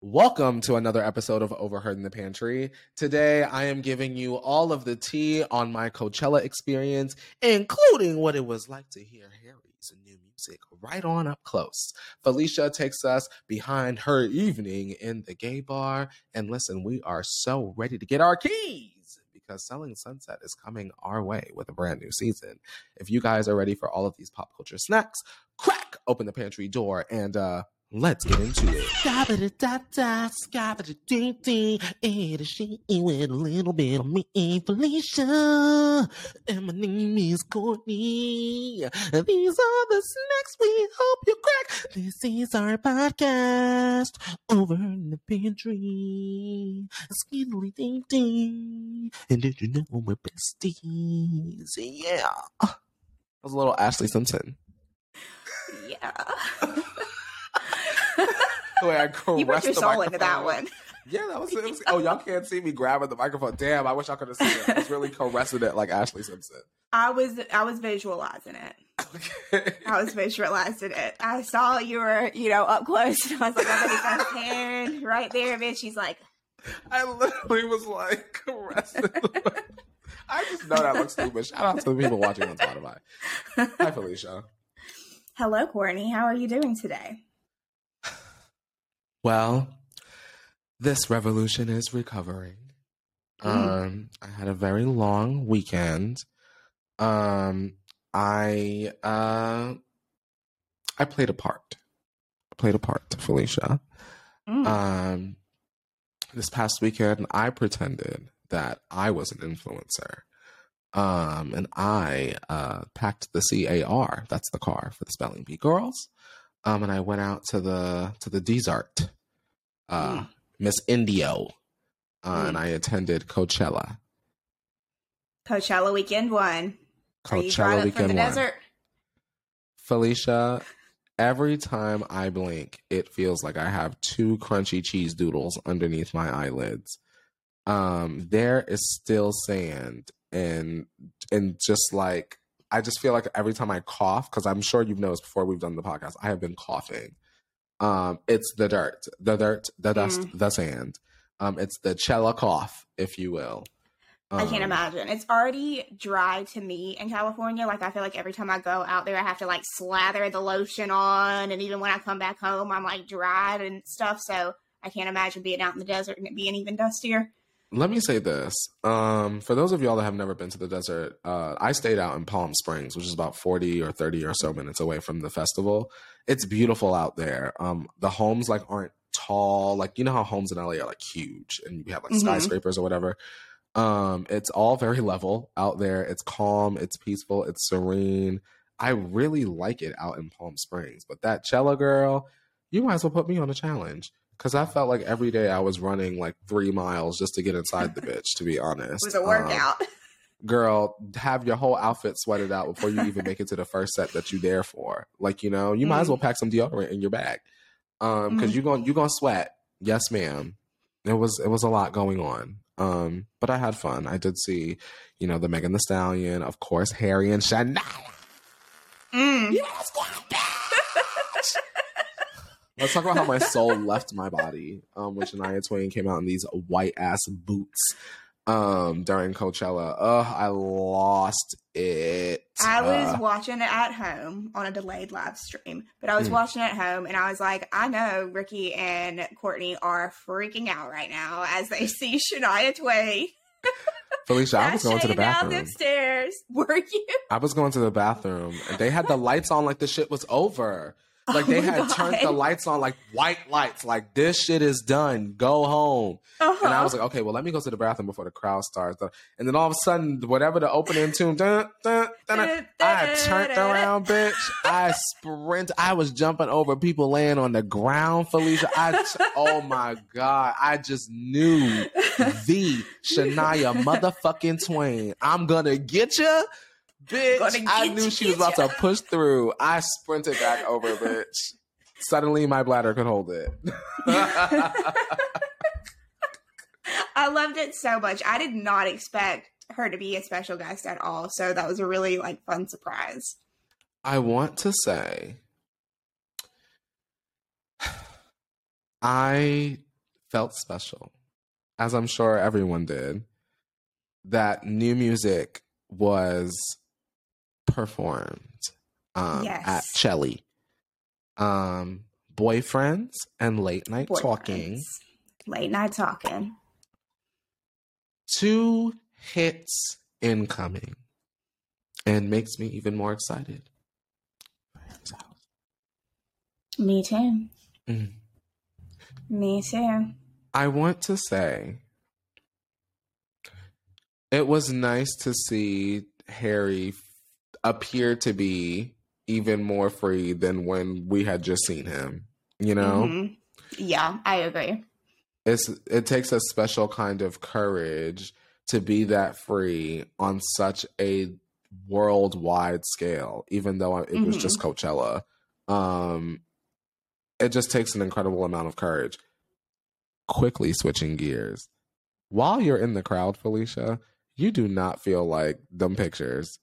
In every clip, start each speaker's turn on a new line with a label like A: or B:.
A: Welcome to another episode of Overheard in the Pantry. Today, I am giving you all of the tea on my Coachella experience, including what it was like to hear Harry's new music right on up close. Felicia takes us behind her evening in the gay bar. And listen, we are so ready to get our keys because Selling Sunset is coming our way with a brand new season. If you guys are ready for all of these pop culture snacks, crack open the pantry door and uh Let's get into it.
B: It is she with a little bit of me, Felicia. And my name is Courtney. These are the snacks we hope you crack. This is our podcast over in the pantry. Skiddly ding ding. And did you know we're besties? Yeah.
A: That was a little Ashlee Simpson.
C: Yeah.
A: The way I caressed
C: you put your
A: the
C: soul into that one.
A: Yeah, that was, it was Oh, y'all can't see me grabbing the microphone. Damn, I wish I could have seen it. I was really caressing it like Ashlee Simpson.
C: I was I was visualizing it.
A: Okay.
C: I was visualizing it. I saw you were, you know, up close and I was like, I bet he's got hand right there, bitch. She's like,
A: I literally was like caressing. I just know that looks stupid. Shout out to the people watching on Spotify. Hi, Felicia.
C: Hello, Courtney. How are you doing today?
A: Well, this revolution is recovering.
C: Mm.
A: Um, I had a very long weekend. Um, I uh, I played a part. I played a part, Felicia.
C: Mm.
A: Um, this past weekend, I pretended that I was an influencer. Um, and I uh, packed the CAR, that's the car for the spelling bee girls. Um, and I went out to the to the desert, uh,
C: Mm.
A: Miss Indio, uh,
C: Mm.
A: and I attended Coachella.
C: Coachella weekend one.
A: Coachella weekend one.
C: desert?
A: Felicia, every time I blink, it feels like I have two crunchy cheese doodles underneath my eyelids. Um, there is still sand and and just like I just feel like every time I cough, because I'm sure you've noticed before we've done the podcast, I have been coughing. Um, it's the dirt, the dirt, the dust, the sand. Um, it's the Chella cough, if you will.
C: I can't
A: Um,
C: imagine. It's already dry to me in California. Like I feel like every time I go out there, I have to like slather the lotion on, and even when I come back home, I'm like dried and stuff. So I can't imagine being out in the desert and it being even dustier.
A: Let me say this. Um, for those of y'all that have never been to the desert, uh, I stayed out in Palm Springs, which is about 40 or 30 or so minutes away from the festival. It's beautiful out there. Um, the homes like aren't tall, like you know how homes in LA are like huge and you have like
C: Mhm.
A: skyscrapers or whatever. Um, it's all very level out there. It's calm, it's peaceful, it's serene. I really like it out in Palm Springs. But that Chella girl, you might as well put me on a challenge. Cause I felt like every day I was running like three miles just to get inside the bitch, to be honest.
C: It was a
A: Um,
C: workout.
A: girl, have your whole outfit sweated out before you even make it to the first set that you there for. Like, you know, you might as well pack some deodorant in your bag. Um, because
C: Mhm.
A: you're going you're gonna sweat. Yes, ma'am. It was it was a lot going on. Um, but I had fun. I did see, you know, the Megan Thee Stallion, of course, Harry and Shania.
C: Mm.
A: Yes. Let's talk about how my soul left my body um, when Shania Twain came out in these white ass boots um, during Coachella. Ugh, I lost it.
C: I was
A: Uh,
C: watching it at home on a delayed live stream, but I was
A: Mm.
C: watching it at home and I was like, I know Ricky and Courtney are freaking out right now as they see Shania Twain.
A: Felicia, I was going to the
C: down
A: bathroom.
C: the stairs. Were you?
A: I was going to the bathroom, and they had the lights on like the shit was over. Like they
C: Oh my
A: had turned the lights on like white lights, like this shit is done. Go home.
C: Uh-huh.
A: And I was like, okay, well, let me go to the bathroom before the crowd starts. And then all of a sudden, whatever the opening tune, dun, dun, dun, dun, I turned around, bitch. I sprint. I was jumping over people laying on the ground, Felicia. I, t- oh my God. I just knew the Shania motherfucking Twain. I'm gonna get you. Bitch, I knew she was about to push through. I sprinted back over, bitch. Suddenly, my bladder could hold it.
C: I loved it so much. I did not expect her to be a special guest at all, so that was a really like fun surprise.
A: I want to say I felt special, as I'm sure everyone did, that new music was performed um,
C: Yes.
A: at Chelly. Um, boyfriends and late night talking.
C: Late night talking.
A: Two hits incoming, and makes me even more excited.
C: Me too.
A: Mm.
C: Me too.
A: I want to say it was nice to see Harry appear to be even more free than when we had just seen him. You know,
C: Mhm. Yeah, I agree.
A: it's it takes a special kind of courage to be that free on such a worldwide scale even though it was
C: Mhm.
A: just Coachella um it just takes an incredible amount of courage quickly switching gears while you're in the crowd Felicia you do not feel like them pictures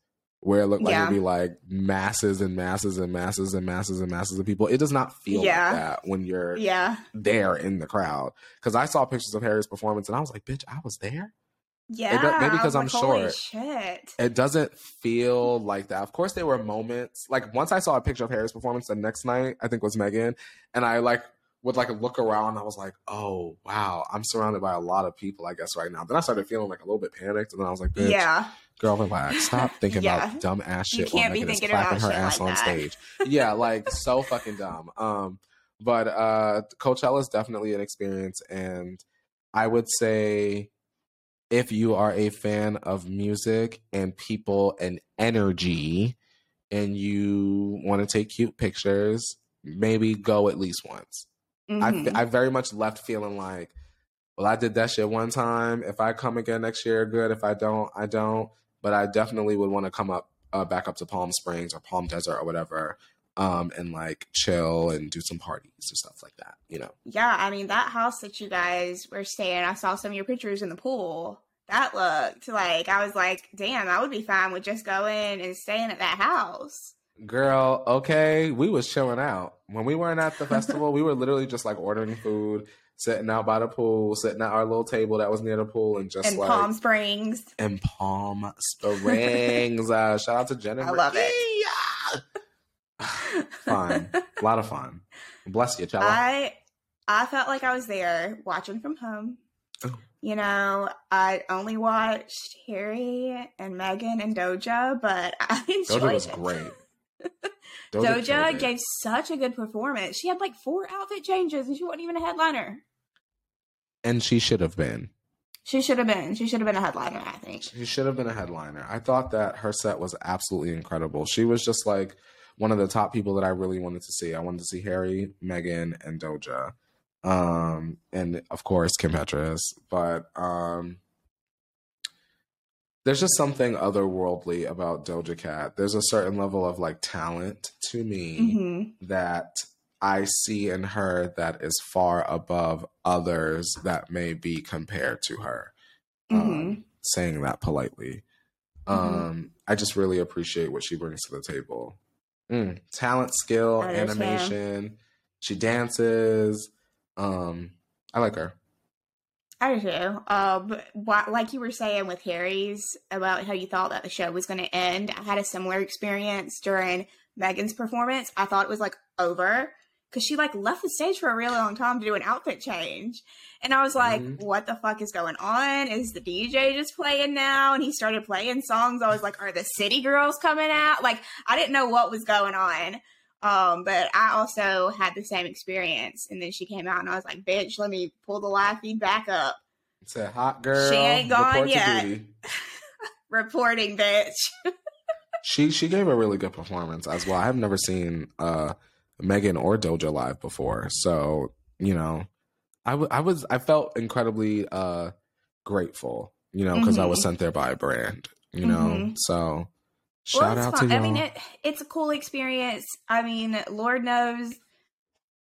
A: where it looked like
C: Yeah.
A: it'd be like masses and masses and masses and masses and masses of people it does not feel
C: Yeah.
A: like that when you're
C: Yeah.
A: there in the crowd because I saw pictures of Harry's performance and I was like, bitch, I was there.
C: Yeah.
A: does- maybe
C: because
A: I'm
C: like,
A: short.
C: shit.
A: It doesn't feel like that. Of course, there were moments like once I saw a picture of Harry's performance the next night, I think was Megan, and I like would like look around. I was like, oh wow, I'm surrounded by a lot of people. I guess right now. Then I started feeling like a little bit panicked, and then I was like, bitch,
C: Yeah.
A: girl, relax, stop thinking
C: Yeah.
A: about dumb ass
C: You
A: shit while
C: can't be thinking about
A: clapping her ass
C: like
A: on
C: that.
A: stage. yeah, like so fucking dumb. Um, but uh, Coachella is definitely an experience, and I would say if you are a fan of music and people and energy, and you want to take cute pictures, maybe go at least once. I
C: Mhm.
A: I very much left feeling like, well, I did that shit one time. If I come again next year, good. If I don't, I don't. But I definitely would want to come up uh, back up to Palm Springs or Palm Desert or whatever, um, and like chill and do some parties or stuff like that. You know,
C: Yeah, I mean that house that you guys were staying, I saw some of your pictures in the pool. That looked like I was like, damn, I would be fine with just going and staying at that house.
A: Girl. Okay, we was chilling out when we weren't at the festival. we were literally just like ordering food, sitting out by the pool, sitting at our little table that was near the pool, and just
C: in
A: like
C: Palm Springs.
A: and Palm Springs. uh, shout out to Jen and
C: I love it.
A: Fun, a lot of fun. Bless you, Chella.
C: I I felt like I was there watching from home.
A: Oh.
C: You know, I only watched Harry and Megan and Doja, but I enjoyed
A: Doja was
C: it.
A: great.
C: Doja,
A: it.
C: gave such a good performance. She had like four outfit changes and she wasn't even a headliner.
A: and she should have been.
C: She should have been. She should have been a headliner, I think.
A: She should have been a headliner. I thought that her set was absolutely incredible. She was just like one of the top people that I really wanted to see. I wanted to see Harry, Megan, and Doja. Um, and of course Kim Petras. But um there's just something otherworldly about Doja Cat. There's a certain level of like talent to me
C: hmm
A: that I see in her that is far above others that may be compared to her.
C: hmm
A: Um, saying that politely.
C: Mhm.
A: Um, I just really appreciate what she brings to the table. Mm, talent, skill, animation. She dances. Um, I like her.
C: I do. Um, wha- like you were saying with Harry's about how you thought that the show was going to end, I had a similar experience during Megan's performance. I thought it was like over because she like left the stage for a really long time to do an outfit change, and I was like,
A: Mhm.
C: "What the fuck is going on? Is the DJ just playing now?" And he started playing songs. I was like, "Are the City Girls coming out?" Like I didn't know what was going on. Um, but I also had the same experience, and then she came out, and I was like, "Bitch, let me pull the live feed back up."
A: It's a hot girl.
C: She ain't gone yet. reporting, bitch.
A: She she gave a really good performance as well. I've never seen uh Megan or Doja live before, so you know, I, w- I was I felt incredibly uh grateful, you know, because I was
C: Mhm.
A: sent there by a brand, you know.
C: Mhm.
A: So shout
C: it's
A: out
C: fun.
A: to
C: I
A: y'all.
C: mean, it, it's a cool experience. I mean, Lord knows.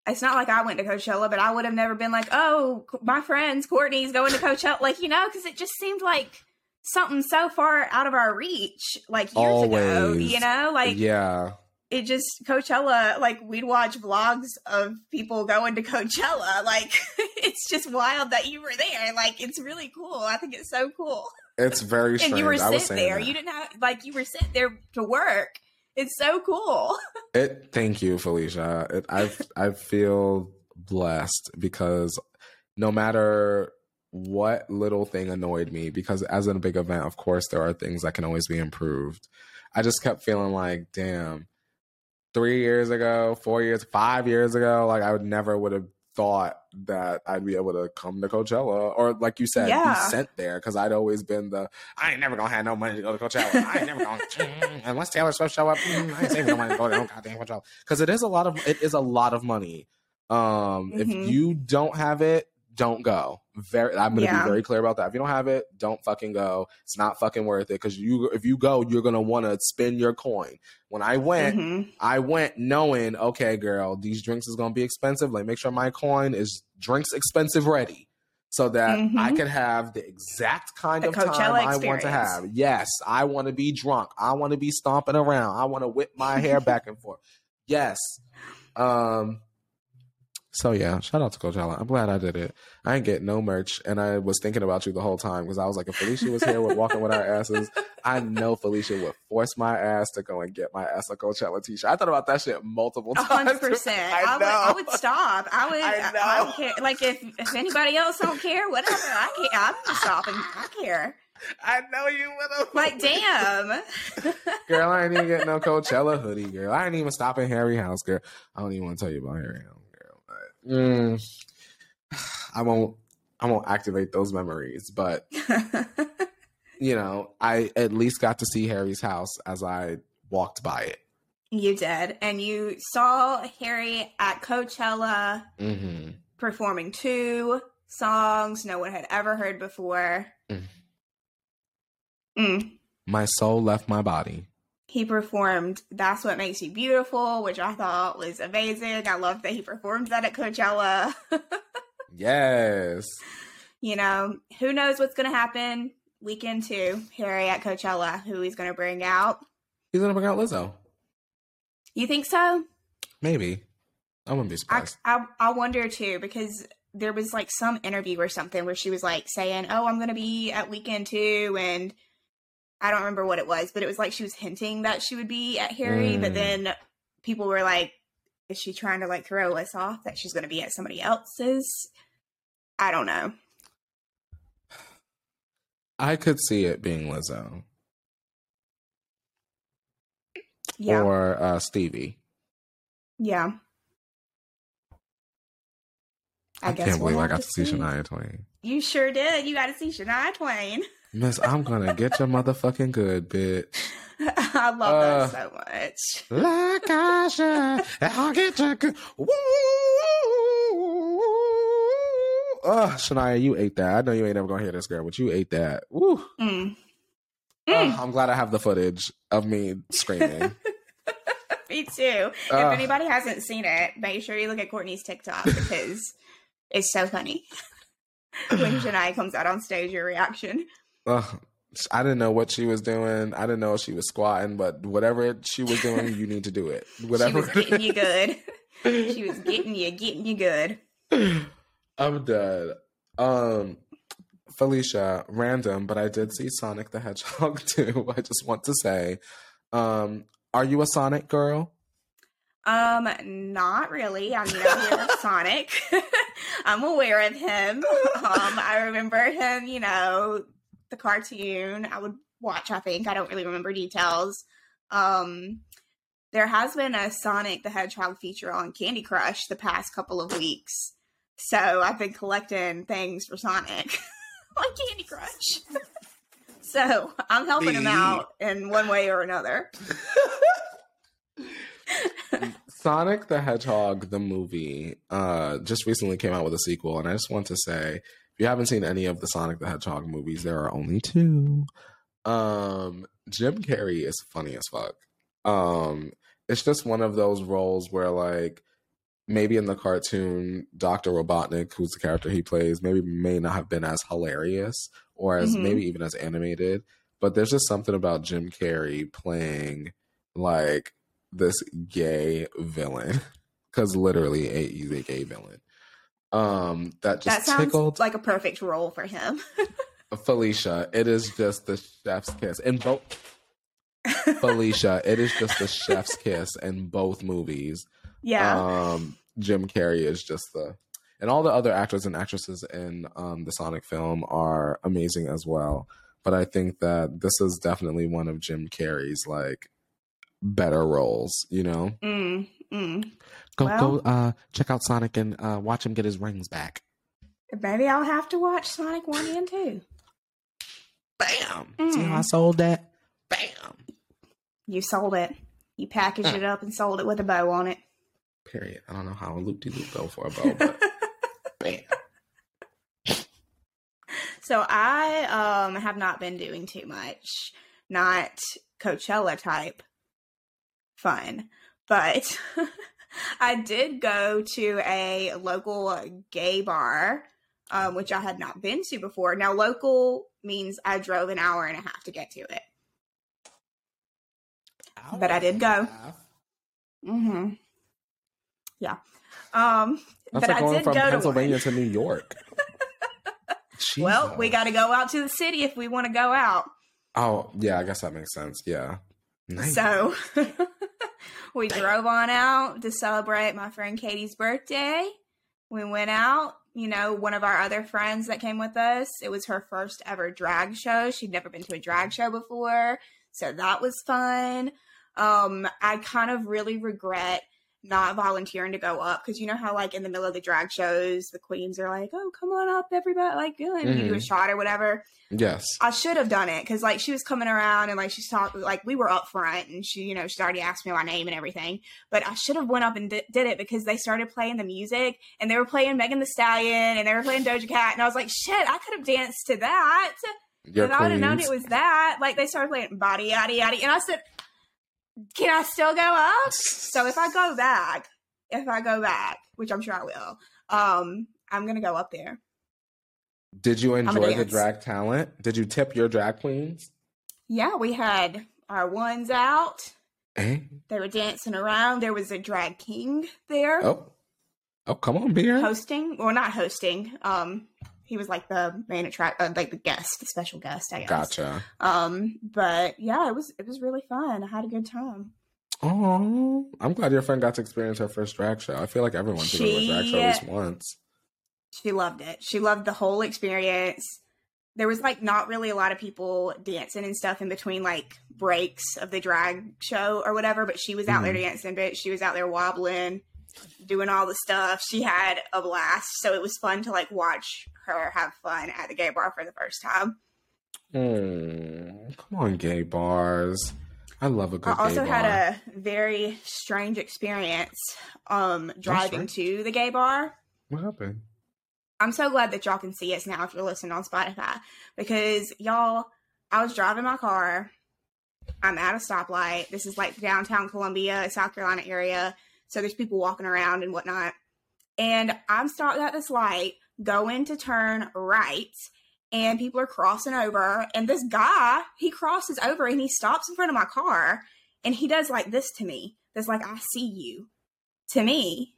C: It's not like I went to Coachella, but I would have never been like, oh, my friends, Courtney's going to Coachella. Like, you know, because it just seemed like something so far out of our reach, like years ago, you know? Like,
A: yeah,
C: it just Coachella, like we'd watch vlogs of people going to Coachella. Like it's just wild that you were there. Like it's really cool. I think it's so cool.
A: It's very strange.
C: And you were sitting there.
A: that.
C: You didn't have like you were sitting there to work. It's so cool.
A: It. Thank you, Felicia. It, I I feel blessed because no matter what little thing annoyed me, because as in a big event, of course, there are things that can always be improved. I just kept feeling like, damn, three years ago, four years, five years ago, like I would never would have thought that I'd be able to come to Coachella or like you said,
C: Yeah.
A: be sent there because I'd always been the I ain't never gonna have no money to go to Coachella. I ain't never gonna mm, unless Taylor Swift show up. mm, I ain't saving no money to go to no goddamn Coachella because it is a lot of it is a lot of money. Um,
C: Mhm.
A: if you don't have it, don't go. Very, I'm gonna
C: Yeah.
A: be very clear about that. If you don't have it, don't fucking go. It's not fucking worth it because you if you go, you're gonna want to spend your coin. When I went,
C: Mhm.
A: I went knowing, okay, girl, these drinks is gonna be expensive. Like, make sure my coin is drinks expensive ready, so that
C: Mhm.
A: I could have the exact kind
C: The
A: of time
C: Coachella
A: I want to have. Yes, I want to be drunk. I want to be stomping around. I want to whip my hair back and forth. Yes. Um. So yeah, shout out to Coachella. I'm glad I did it. I ain't get no merch, and I was thinking about you the whole time because I was like, if Felicia was here with walking with our asses, I know Felicia would force my ass to go and get my ass a Coachella t-shirt. I thought about that shit multiple times.
C: hundred percent.
A: I
C: I would. I would stop. I would.
A: I
C: I,
A: know.
C: I don't care. Like if if anybody else don't care, whatever. I can't. I'm just stopping. I care.
A: I know you would have.
C: Like damn.
A: girl, I ain't even get no Coachella hoodie, girl. I ain't even stopping Harry House, girl. I don't even want to tell you about Harry House, mm, I won't. I won't activate those memories, but you know, I at least got to see Harry's house as I walked by it.
C: you did, and you saw Harry at Coachella
A: Mm-hmm.
C: performing two songs no one had ever heard before.
A: Mm.
C: Mm.
A: My soul left my body.
C: He performed "That's What Makes You Beautiful," which I thought was amazing. I love that he performed that at Coachella.
A: Yes.
C: you know, who knows what's going to happen weekend two, Harry at Coachella, who he's going to bring out.
A: He's gonna bring out Lizzo.
C: You think so?
A: Maybe. I wouldn't be
C: I,
A: surprised.
C: I, I wonder too, because there was like some interview or something where she was like saying, Oh, I'm going to be at weekend two. And I don't remember what it was, but it was like she was hinting that she would be at Harry. But
A: Mm.
C: then people were like, Is she trying to like throw us off that she's going to be at somebody else's? I don't know.
A: I could see it being Lizzo
C: Yeah.
A: or uh, Stevie.
C: yeah.
A: I,
C: guess
A: can't
C: we'll
A: believe I got to see
C: see.
A: Shania Twain.
C: You sure did. You got to see Shania Twain.
A: Miss, I'm gonna get your motherfucking good, bitch.
C: I love
A: Uh,
C: that so much.
A: Like I should, I'll get your good. Woo! Oh, Shania, you ate that. I know you ain't ever gonna hear this, girl, but you ate that. Woo!
C: Mm.
A: Oh, I'm glad I have the footage of me screaming.
C: Me too. if anybody hasn't seen it, make sure you look at Courtney's TikTok because it's so funny. when Shania comes out on stage, your reaction.
A: Ugh, I didn't know what she was doing. I didn't know she was squatting, but whatever she was doing, you need to do it. Whatever.
C: She was getting you good. she was getting you, getting you good.
A: I'm dead. Um, Felicia, random, but I did see Sonic the Hedgehog too. I just want to say, um, are you a Sonic girl?
C: Um, not really. I mean, I'm aware of Sonic. I'm aware of him. Um, I remember him, you know, the cartoon. I would watch, I think. I don't really remember details. Um, there has been a Sonic the Hedgehog feature on Candy Crush the past couple of weeks. So I've been collecting things for Sonic on Candy Crush. so I'm helping him out in one way or another.
A: Sonic the Hedgehog, the movie, uh, just recently came out with a sequel, and I just want to say, if you haven't seen any of the Sonic the Hedgehog movies, there are only two. Um, Jim Carrey is funny as fuck. Um, it's just one of those roles where, like, maybe in the cartoon, Doctor Robotnik, who's the character he plays, maybe may not have been as hilarious or as
C: Mhm.
A: maybe even as animated, but there's just something about Jim Carrey playing like this gay villain because literally a, he's a gay villain. Um, that just
C: that sounds
A: tickled
C: like a perfect role for him.
A: Felicia. It is just the chef's kiss in both. Felicia, it is just the chef's kiss in both movies.
C: yeah.
A: Um, Jim Carrey is just the, and all the other actors and actresses in um, the Sonic film are amazing as well. But I think that this is definitely one of Jim Carrey's like better roles. You know,
C: mm, mm.
B: Go
C: Well-
B: go uh check out Sonic and uh watch him get his rings back.
C: Maybe I'll have to watch Sonic 1 and 2.
B: Bam.
C: Mm.
B: See how I sold that? Bam.
C: You sold it. You packaged it up and sold it with a bow on it.
A: period. I don't know how a loop de loop go for a bow, but bam.
C: So I um have not been doing too much, not Coachella type fun, but I did go to a local gay bar, um, which I had not been to before. Now, local means I drove an hour and a half to get to it. But I did go. Mm-hmm. Yeah. Um,
A: That's
C: but
A: like
C: I
A: going
C: did
A: from
C: go
A: Pennsylvania
C: to
A: to New York.
C: Well, we got to go out to the city if we want to go out.
A: Oh, yeah, I guess that makes sense. Yeah. Nice.
C: So we drove on out to celebrate my friend Katie's birthday. We went out, you know, one of our other friends that came with us, it was her first ever drag show. She'd never been to a drag show before. So that was fun. Um, I kind of really regret not volunteering to go up because you know how like in the middle of the drag shows the queens are like oh come on up everybody like you, you do a
A: mm-hmm.
C: shot or whatever.
A: Yes.
C: I should have done it because like she was coming around and like she's talking like we were up front and she you know she's already asked me my name and everything but I should have went up and di- did it because they started playing the music and they were playing Megan Thee Stallion and they were playing Doja Cat and I was like shit I could have danced to that.
A: Your
C: if I would have known it was that like they started playing body yaddy yaddy and I said can I still go up so if I go back if I go back which I'm sure I will um I'm gonna go up there
A: Did you enjoy the drag talent? Did you tip your drag queens?
C: yeah we had our ones out
A: Eh?
C: They were dancing around. There was a drag king there
A: Oh. Oh, come on, beer.
C: hosting, or not hosting. Um, he was like the main attract, uh, like the guest, the special guest, I guess.
A: Gotcha.
C: Um, but yeah, it was it was really fun. I had a good time.
A: Oh, I'm glad your friend got to experience her first drag show. I feel like everyone should go to a drag show at least once.
C: She loved it. She loved the whole experience. There was like not really a lot of people dancing and stuff in between like breaks of the drag show or whatever, but she was out there dancing, but she was out there wobbling, doing all the stuff. She had a blast. So it was fun to like watch her have fun at the gay bar for the first time.
A: Hmm. Come on, gay bars. I love a good bar
C: I also had a very strange experience um driving to the gay bar.
A: What happened?
C: I'm so glad that y'all can see us now if you're listening on Spotify because y'all, I was driving my car. I'm at a stoplight. This is like downtown Columbia, South Carolina area. So there's people walking around and whatnot. And I'm stopped at this light, going to turn right, and people are crossing over. And this guy, he crosses over and he stops in front of my car and he does like this to me. That's like, I see you to me.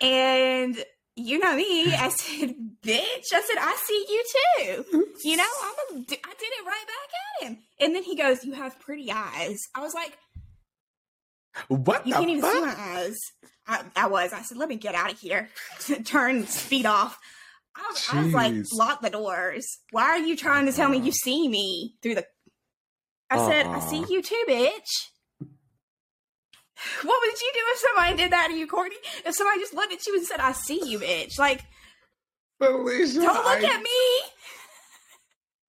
C: And you know me, I said, bitch. I said, I see you too. You know, I'm a, I did it right back at him. And then he goes, You have pretty eyes. I was like,
A: What
C: You
A: the
C: can't even see
A: fuck?
C: my eyes. I, I was. I said, Let me get out of here. Turn speed off. I was, I was like, Lock the doors. Why are you trying to tell me uh-uh. you see me through the. I said, I see
A: Uh-uh.
C: you too, bitch. What would you do if somebody did that to you, Courtney? If somebody just looked at you and said, I see you, bitch. Like,
A: Felicia,
C: don't look
A: I,
C: at me.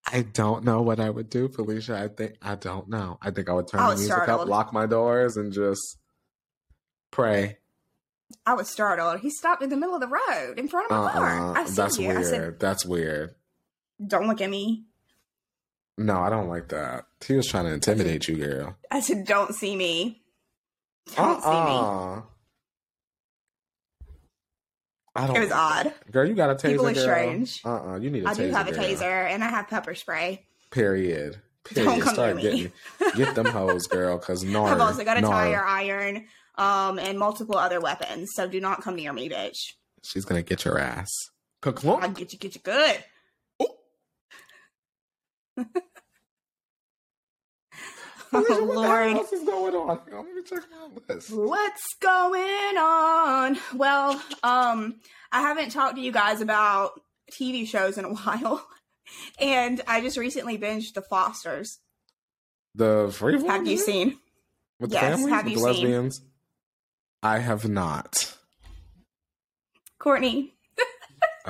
A: I don't know what I would do, Felicia. I think I don't know. I think I would turn
C: I
A: the
C: was
A: music up, lock my doors, and just pray.
C: I was startled. He stopped in the middle of the road in front of my uh-uh. car.
A: Uh-uh.
C: I see
A: That's
C: you.
A: weird.
C: I said,
A: That's weird.
C: don't look at me.
A: No, I don't like that. He was trying to intimidate you, girl.
C: I said, don't see me. Don't see me.
A: Uh-uh. I don't.
C: It was odd.
A: Girl, you got a taser.
C: People are
A: girl.
C: strange.
A: Uh-uh. You need a
C: I
A: taser.
C: I do have a
A: girl.
C: taser and I have pepper spray.
A: Period. Period.
C: come
A: Start
C: near me.
A: getting get them hoes, girl. Cause nor
C: I've also got a
A: nor.
C: tire iron, um, and multiple other weapons. So do not come near me, bitch.
A: She's gonna get your ass.
C: I'll get you, get you good.
A: Alicia,
C: Oh
A: what
C: Lord.
A: else is going on? Let me check my list.
C: What's going on? Well, um, I haven't talked to you guys about TV shows in a while. And I just recently binged The Fosters.
A: The free
C: Have you seen?
A: with
C: Yes,
A: the families,
C: have
A: with
C: you
A: the
C: seen?
A: lesbians? I have not.
C: Courtney.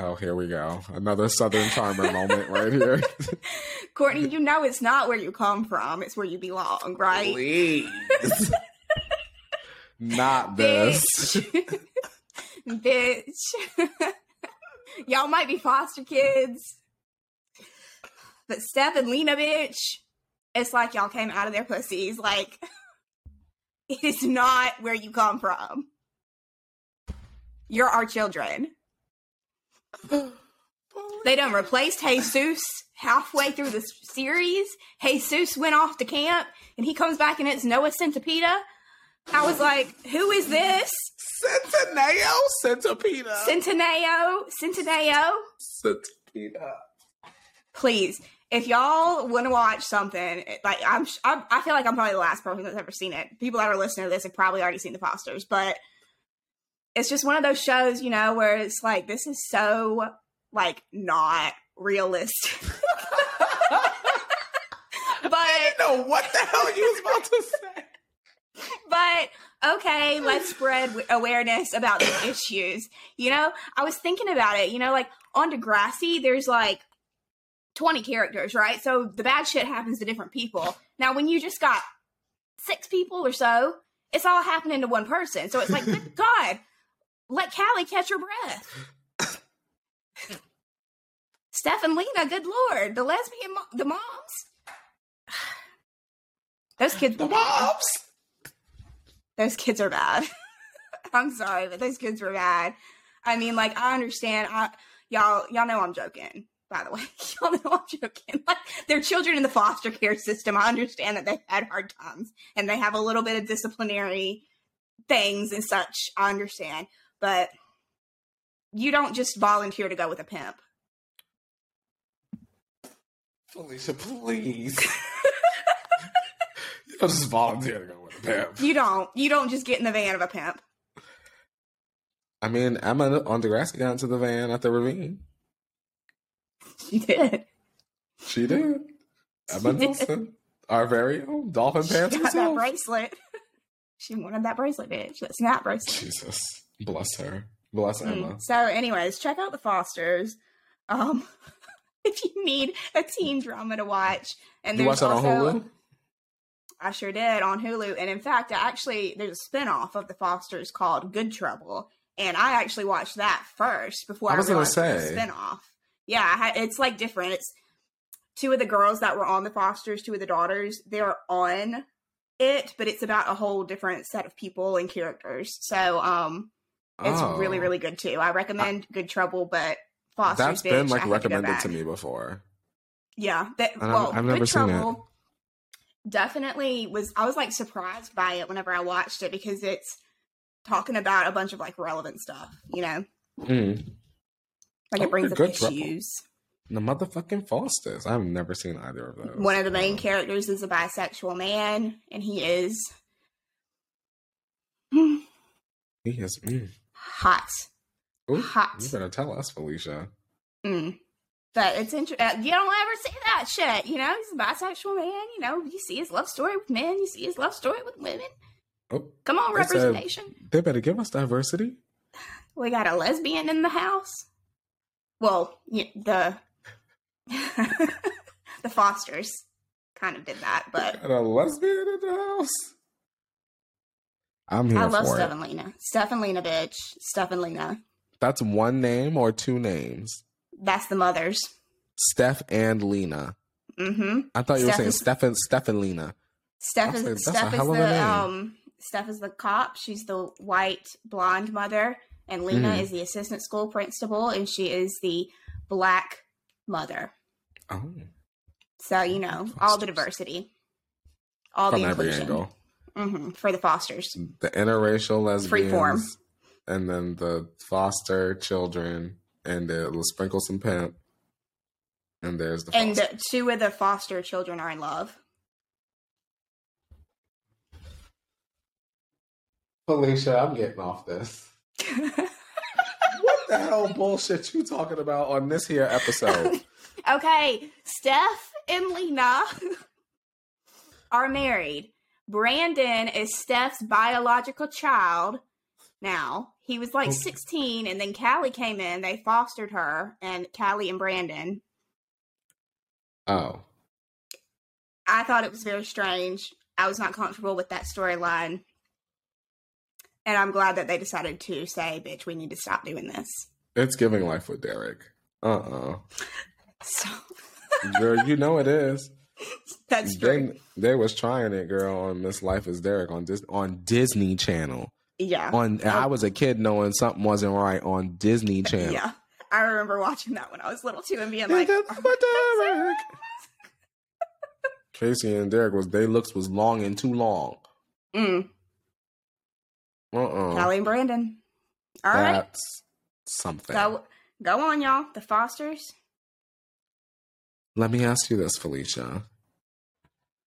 A: Oh, here we go. Another Southern Charmer moment right here.
C: Courtney, you know it's not where you come from, it's where you belong, right?
A: Please. not this.
C: Bitch. Bitch. Y'all might be foster kids. But Steph and Lena, bitch, it's like y'all came out of their pussies. Like, it is not where you come from. You're our children. They done replaced Jesus halfway through the series. Jesus went off to camp and he comes back and it's Noah Centipede. I was like, who is this?
A: Centennial? Centipede.
C: Centineo? Centineo?
A: Centipede.
C: Please, if y'all want to watch something, like I'm, I'm, I feel like I'm probably the last person that's ever seen it. People that are listening to this have probably already seen The Fosters, but it's just one of those shows, you know, where it's like this is so like not realistic. but I didn't
A: know what the hell you was about to say.
C: but okay, let's spread awareness about these issues. You know, I was thinking about it. You know, like on Degrassi, there's like 20 characters, right? So the bad shit happens to different people. Now, when you just got six people or so, it's all happening to one person. So it's like, good God, let Callie catch her breath. Steph and Lena, good Lord, the lesbian, mo- the moms. Those kids,
A: The moms.
C: those kids are bad. I'm sorry, but those kids were bad. I mean, like I understand. I y'all y'all know I'm joking. By the way, y'all know I'm joking. Like they're children in the foster care system. I understand that they've had hard times and they have a little bit of disciplinary things and such. I understand, but you don't just volunteer to go with a pimp.
A: Felicia, please. you don't just volunteer to go with a pimp.
C: You don't. You don't just get in the van of a pimp.
A: I mean, Emma on the Degrassi got into the van at the ravine.
C: You did.
A: She did. Emma
C: She did.
A: Nelson, our very own dolphin pants
C: Got that bracelet. She wanted that bracelet, bitch. That snap bracelet.
A: Jesus, bless her, bless
C: Mm.
A: Emma.
C: So, anyways, check out the Fosters. Um, if you need a teen drama to watch, and
A: You watch
C: there's
A: that on
C: also
A: Hulu?
C: I sure did on Hulu, and in fact, I actually there's a spinoff of the Fosters called Good Trouble, and I actually watched that first before
A: I
C: I,
A: was gonna
C: realized it was
A: say.
C: spinoff. Yeah, it's like different. It's two of the girls that were on the Fosters, two of the daughters, they're on it, but it's about a whole different set of people and characters. So, um, it's
A: Oh.
C: really, really good too. I recommend Good Trouble, but Foster's
A: That's
C: bitch,
A: been like
C: had to
A: recommended to me before.
C: Yeah, that
A: I've-
C: well,
A: I've never
C: Good
A: seen it.
C: Trouble definitely was. I was like surprised by it whenever I watched it because it's talking about a bunch of like relevant stuff. You know,
A: Mm.
C: like
A: Oh,
C: it brings up
A: Good Trouble.
C: issues.
A: The motherfucking Fosters. I've never seen either of those.
C: One of the main
A: Uh,
C: characters is a bisexual man, and he is
A: He is. Mm.
C: Hot.
A: Ooh,
C: Hot.
A: You better tell us, Felicia.
C: Mm. But it's interesting. Uh, you don't ever see that shit. You know, he's a bisexual man. You know, you see his love story with men. You see his love story with women.
A: Oh,
C: Come on, representation.
A: they better give us diversity.
C: We got a lesbian in the house. Well, the the Fosters kind of did that, but
A: Got a lesbian in the house. I'm here
C: I love
A: for
C: Steph
A: it.
C: and Lena. Steph and Lena, bitch. Steph and Lena.
A: That's one name or two names.
C: That's the mothers.
A: Steph and Lena.
C: Mm-hmm.
A: I thought you
C: Steph
A: were saying
C: is-
A: Steph and Steph and Lena.
C: Steph is
A: like,
C: Steph is
A: hell of a name.
C: the um Steph is the cop. She's the white blonde mother, and Lena
A: Mhm.
C: is the assistant school principal, and she is the black mother.
A: Oh,
C: So you know, all the diversity, all
A: From
C: the
A: every
C: inclusion
A: angle.
C: Hmm for the fosters.
A: The interracial lesbians.
C: Freeform.
A: And then the foster children. And the, we'll sprinkle some pimp. And there's the
C: And
A: foster.
C: the, two of the foster children are in love.
A: Felicia, I'm getting off this. What the hell bullshit you talking about on this here episode?
C: okay, Steph and Lena are married. Brandon is Steph's biological child. Now he was like
A: Okay.
C: 16, and then Callie came in. They fostered her, and Callie and Brandon.
A: oh.
C: I thought it was very strange. I was not comfortable with that storyline. And I'm glad that they decided to say, bitch, we need to stop doing this.
A: It's giving life with Derek. Uh
C: So
A: uh Girl, you know it is.
C: that's true.
A: They, they was trying it, girl, on Miss Life is Derek on Dis- on Disney Channel.
C: yeah.
A: On and I was a kid knowing something wasn't right on Disney Channel.
C: Yeah. I remember watching that when I was little too and being like, "Oh.
A: Casey and Derek was they looks was long and too long.
C: mm,
A: Uh-uh.
C: Callie and Brandon. All right.
A: That's something.
C: Go go on, y'all. The Fosters.
A: Let me ask you this, Felicia.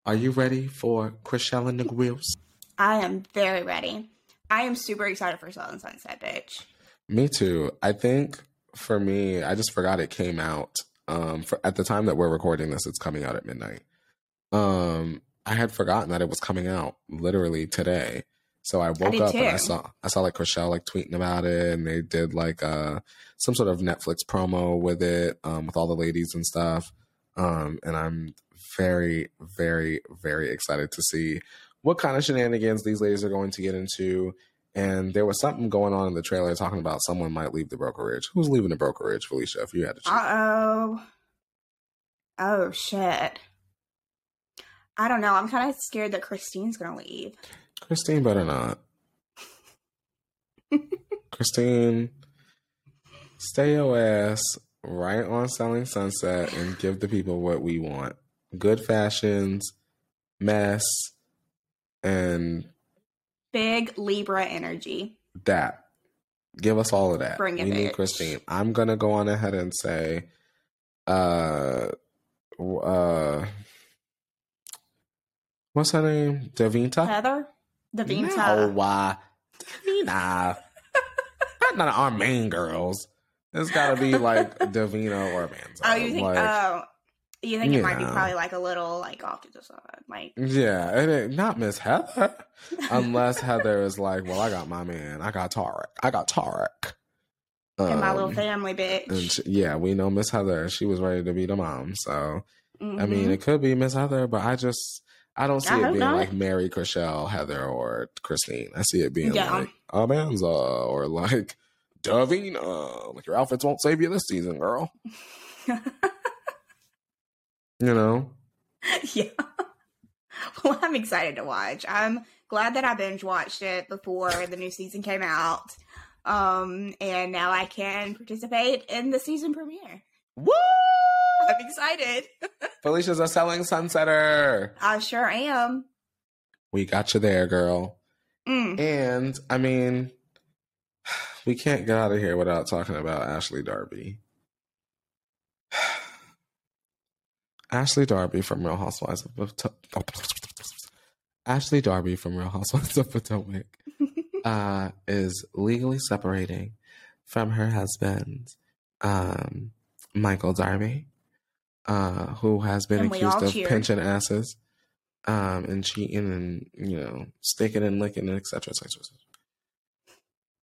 A: Are you ready for Chrishell and the Grills?
C: I am very ready. I am super excited for Southern Sunset, bitch.
A: Me too. I think for me, I just forgot it came out. Um, for, at the time that we're recording this, it's coming out at midnight. Um, I had forgotten that it was coming out literally today. So I woke
C: did
A: up and I saw I saw like Chrishell like tweeting about it, and they did like uh some sort of Netflix promo with it, um, with all the ladies and stuff. Um, and I'm very, very, very excited to see what kind of shenanigans these ladies are going to get into. And there was something going on in the trailer talking about someone might leave the brokerage. Who's leaving the brokerage, Felicia? If you had to choose,
C: Uh oh. Oh shit. I don't know. I'm kind of scared that Christine's gonna leave.
A: Christine better not. Christine, stay your ass right on Selling Sunset and give the people what we want: good fashions, mess, and
C: Big Libra energy.
A: that. Give us all of that.
C: Bring it,
A: we need. Christine. I'm gonna go on ahead and say, uh, uh, what's her name? Davina.
C: Heather? Davina.
A: No, uh, Davina. Not our main girls. It's got to be like Davina or Manzo.
C: Oh, you think?
A: Like,
C: oh, you think it might be probably like a little like off to the side, like
A: yeah, and it not Miss Heather. Unless Heather is like, well, I got my man. I got Tarek. I got Tarek.
C: in my little
A: Um,
C: family,
A: And
C: bitch.
A: she, yeah, we know Miss Heather. She was ready to be the mom. So I
C: Mhm.
A: mean, it could be Miss Heather, but I just I don't see
C: I
A: it being
C: not.
A: like Mary, Chrishell, Heather, or Christine. I see it being
C: Yeah.
A: like Amanza or like Davina. Like your outfits won't save you this season, girl. You know.
C: yeah. Well, I'm excited to watch. I'm glad that I binge watched it before the new season came out. Um, and now I can participate in the season premiere.
A: Woo!
C: I'm excited.
A: Felicia's a selling sunsetter.
C: I sure am.
A: We got you there, girl.
C: Mm.
A: And I mean, we can't get out of here without talking about Ashley Darby. Ashley Darby from Real Housewives of Potomac. Ashley Darby from Real Housewives of Potomac uh, is legally separating from her husband, um, Michael Darby, uh, who has been
C: And
A: accused of
C: cheered.
A: pinching asses um, and cheating and, you know, sticking and licking and et cetera, et cetera, et cetera.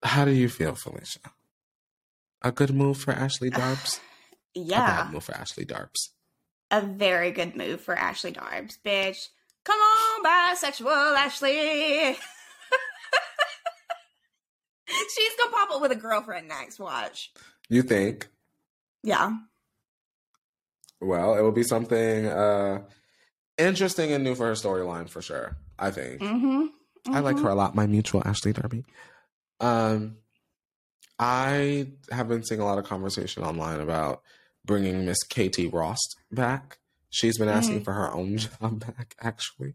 A: How do you feel, Felicia? A good move for Ashley Darbs? A
C: Yeah.
A: bad move for Ashley Darbs.
C: a very good move for Ashley Darbs, bitch. Come on, bisexual Ashley. She's gonna pop up with a girlfriend next. Watch.
A: You think?
C: Yeah.
A: Well, it will be something uh, interesting and new for her storyline for sure. I think.
C: Mm-hmm.
A: I like her a lot. My mutual Ashley Darby. Um, I have been seeing a lot of conversation online about bringing Miss Katie Rost back She's been asking
C: Mhm.
A: for her own job back, actually.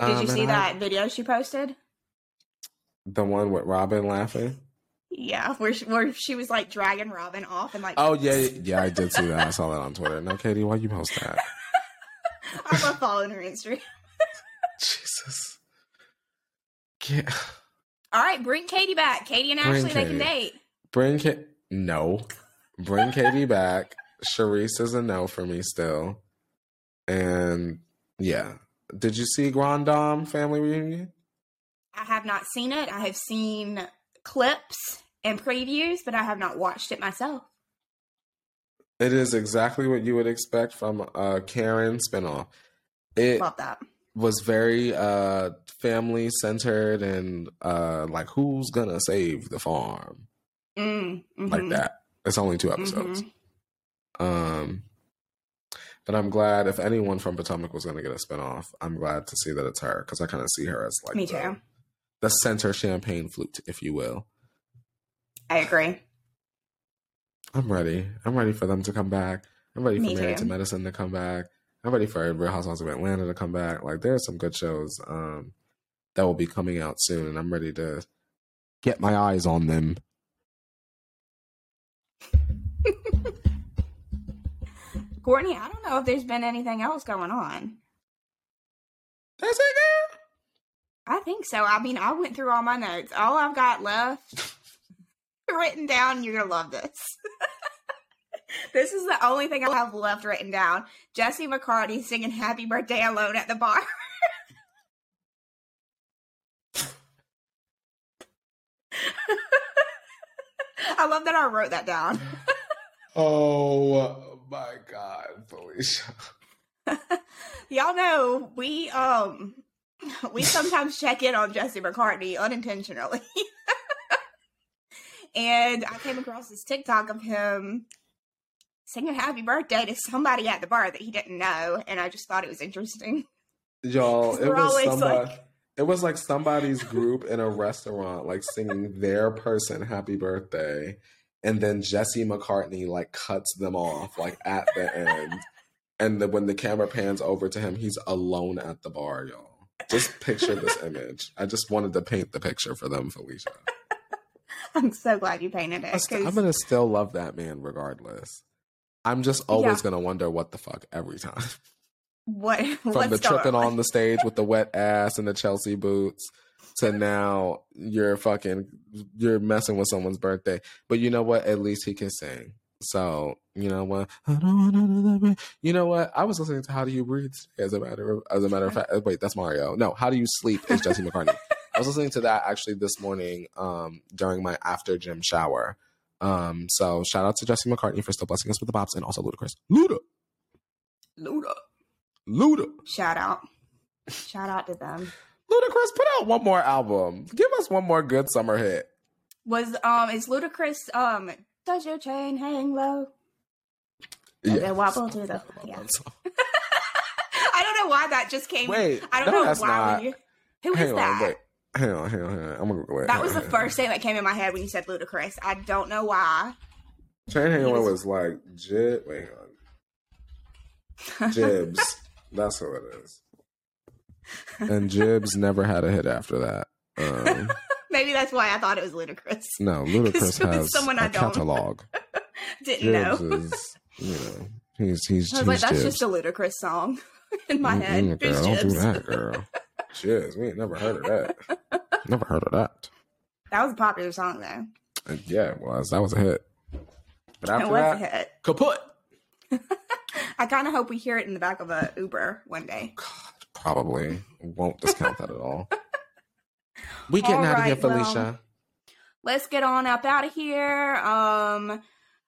C: Did
A: Um,
C: you see
A: and I-
C: that video she posted?
A: the one with Robyn laughing?
C: Yeah, where she, where she was like dragging Robyn off and like.
A: Oh yeah, yeah, I did see that. I saw that on Twitter. Now, Katie, why you post that?
C: I love following her Instagram.
A: Jesus. Yeah.
C: All right, bring Katie back. Katie and
A: Bring
C: Ashley, they can date.
A: Bring Ka- no. Bring Katie back. Charrisse is a no for me still. And yeah. Did you see Grand Dame family reunion?
C: I have not seen it. I have seen clips and previews, but I have not watched it myself.
A: It is exactly what you would expect from a Karen spinoff. It
C: Love that.
A: Was very uh family centered and uh like who's gonna save the farm?
C: Mm,
A: like
C: mhm,
A: that. It's only two episodes.
C: Mhm.
A: um but i'm glad if anyone from potomac was gonna get a spinoff i'm glad to see that it's her because i kind of see her as like
C: Me
A: the,
C: too.
A: the center champagne flute if you will.
C: I agree.
A: i'm ready. I'm ready for them to come back. I'm ready for
C: Me
A: married to medicine to come back i'm ready for real housewives of atlanta to come back like there are some good shows um that will be coming out soon and i'm ready to get my eyes on them
C: Courtney, I don't know if there's been anything else going on.
A: That's it, girl.
C: I think so. I mean, I went through all my notes. All I've got left written down, you're going to love this. this is the only thing I have left written down. Jesse McCartney singing Happy Birthday Alone at the bar. I love that I wrote that down.
A: Oh my God, Felicia.
C: Y'all know we um we sometimes check in on Jesse McCartney unintentionally. and I came across this TikTok of him singing happy birthday to somebody at the bar that he didn't know, and I just thought it was interesting.
A: Y'all, it was somebody.
C: like-
A: It was like somebody's group in a restaurant, like singing their person happy birthday, and then Jesse McCartney like cuts them off like at the end, and then when the camera pans over to him, he's alone at the bar, y'all. Just picture this image. I just wanted to paint the picture for them, Felicia.
C: I'm so glad you painted it.
A: I st- I'm gonna still love that man regardless. I'm just always
C: Yeah.
A: gonna wonder what the fuck every time.
C: what
A: From the tripping on the stage with the wet ass and the Chelsea boots to now you're fucking you're messing with someone's birthday. But you know what? At least he can sing. So you know what? I don't want another man. You know what? I was listening to "How Do You Breathe" as a matter of as a matter of fact. uh, Wait, that's Mario. No, "How Do You Sleep" is Jesse McCartney. I was listening to that actually this morning um, during my after gym shower. Um, so shout out to Jesse McCartney for still blessing us with the bops and also Ludacris. Luda,
C: Luda.
A: Luda,
C: Shout out. Shout out to them.
A: Ludacris. Put out one more album. Give us one more good summer hit.
C: Was um is Ludacris um does your chain hang low? Does it wobble to the yeah. I don't know why that just came.
A: Wait,
C: I don't
A: no,
C: know
A: that's
C: why.
A: not.
C: Who
A: Hang on,
C: that?
A: wait. Hang on, hang on, hang on. I'm gonna go.
C: That was the first thing that came in my head when you said Ludacris. I don't know why.
A: Chain hang on
C: was-
A: was like jib. Wait, hang on. Jibbs. That's who it is. And Jibbs never had a hit after that. Um,
C: Maybe that's why I thought it was Ludacris.
A: no, Ludacris
C: Because it was
A: has
C: someone I
A: a
C: don't.
A: catalog.
C: Didn't know.
A: Jibbs is, you know, he's he's
C: I was
A: he's
C: like, that's
A: Jibbs.
C: just a Ludacris song in my head.
A: Mm-mm,
C: Who's
A: girl, don't do that, girl. Jibbs, we ain't never heard of that. Never heard of that.
C: That was a popular song though.
A: Yeah, it was. That was a hit. But after
C: it was
A: that,
C: a hit.
A: kaput.
C: I kind of hope we hear it in the back of a Uber one day.
A: Probably won't discount that at all. We getting
C: All
A: out of here,
C: right, well,
A: Felicia.
C: Let's get on up out of here. Um,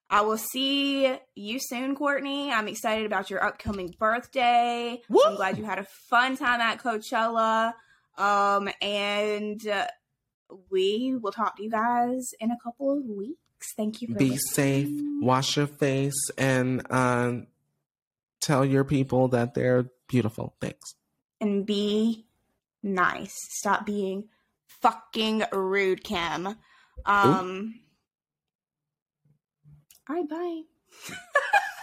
C: I will see you soon, Courtney. I'm excited about your upcoming birthday.
A: Woo!
C: I'm glad you had a fun time at Coachella. Um, and uh, we will talk to you guys in a couple of weeks. Thank you for
A: Be
C: listening.
A: safe, wash your face, and uh, tell your people that they're beautiful. Thanks.
C: and be nice. Stop being fucking rude, Kim. Um. All right, bye.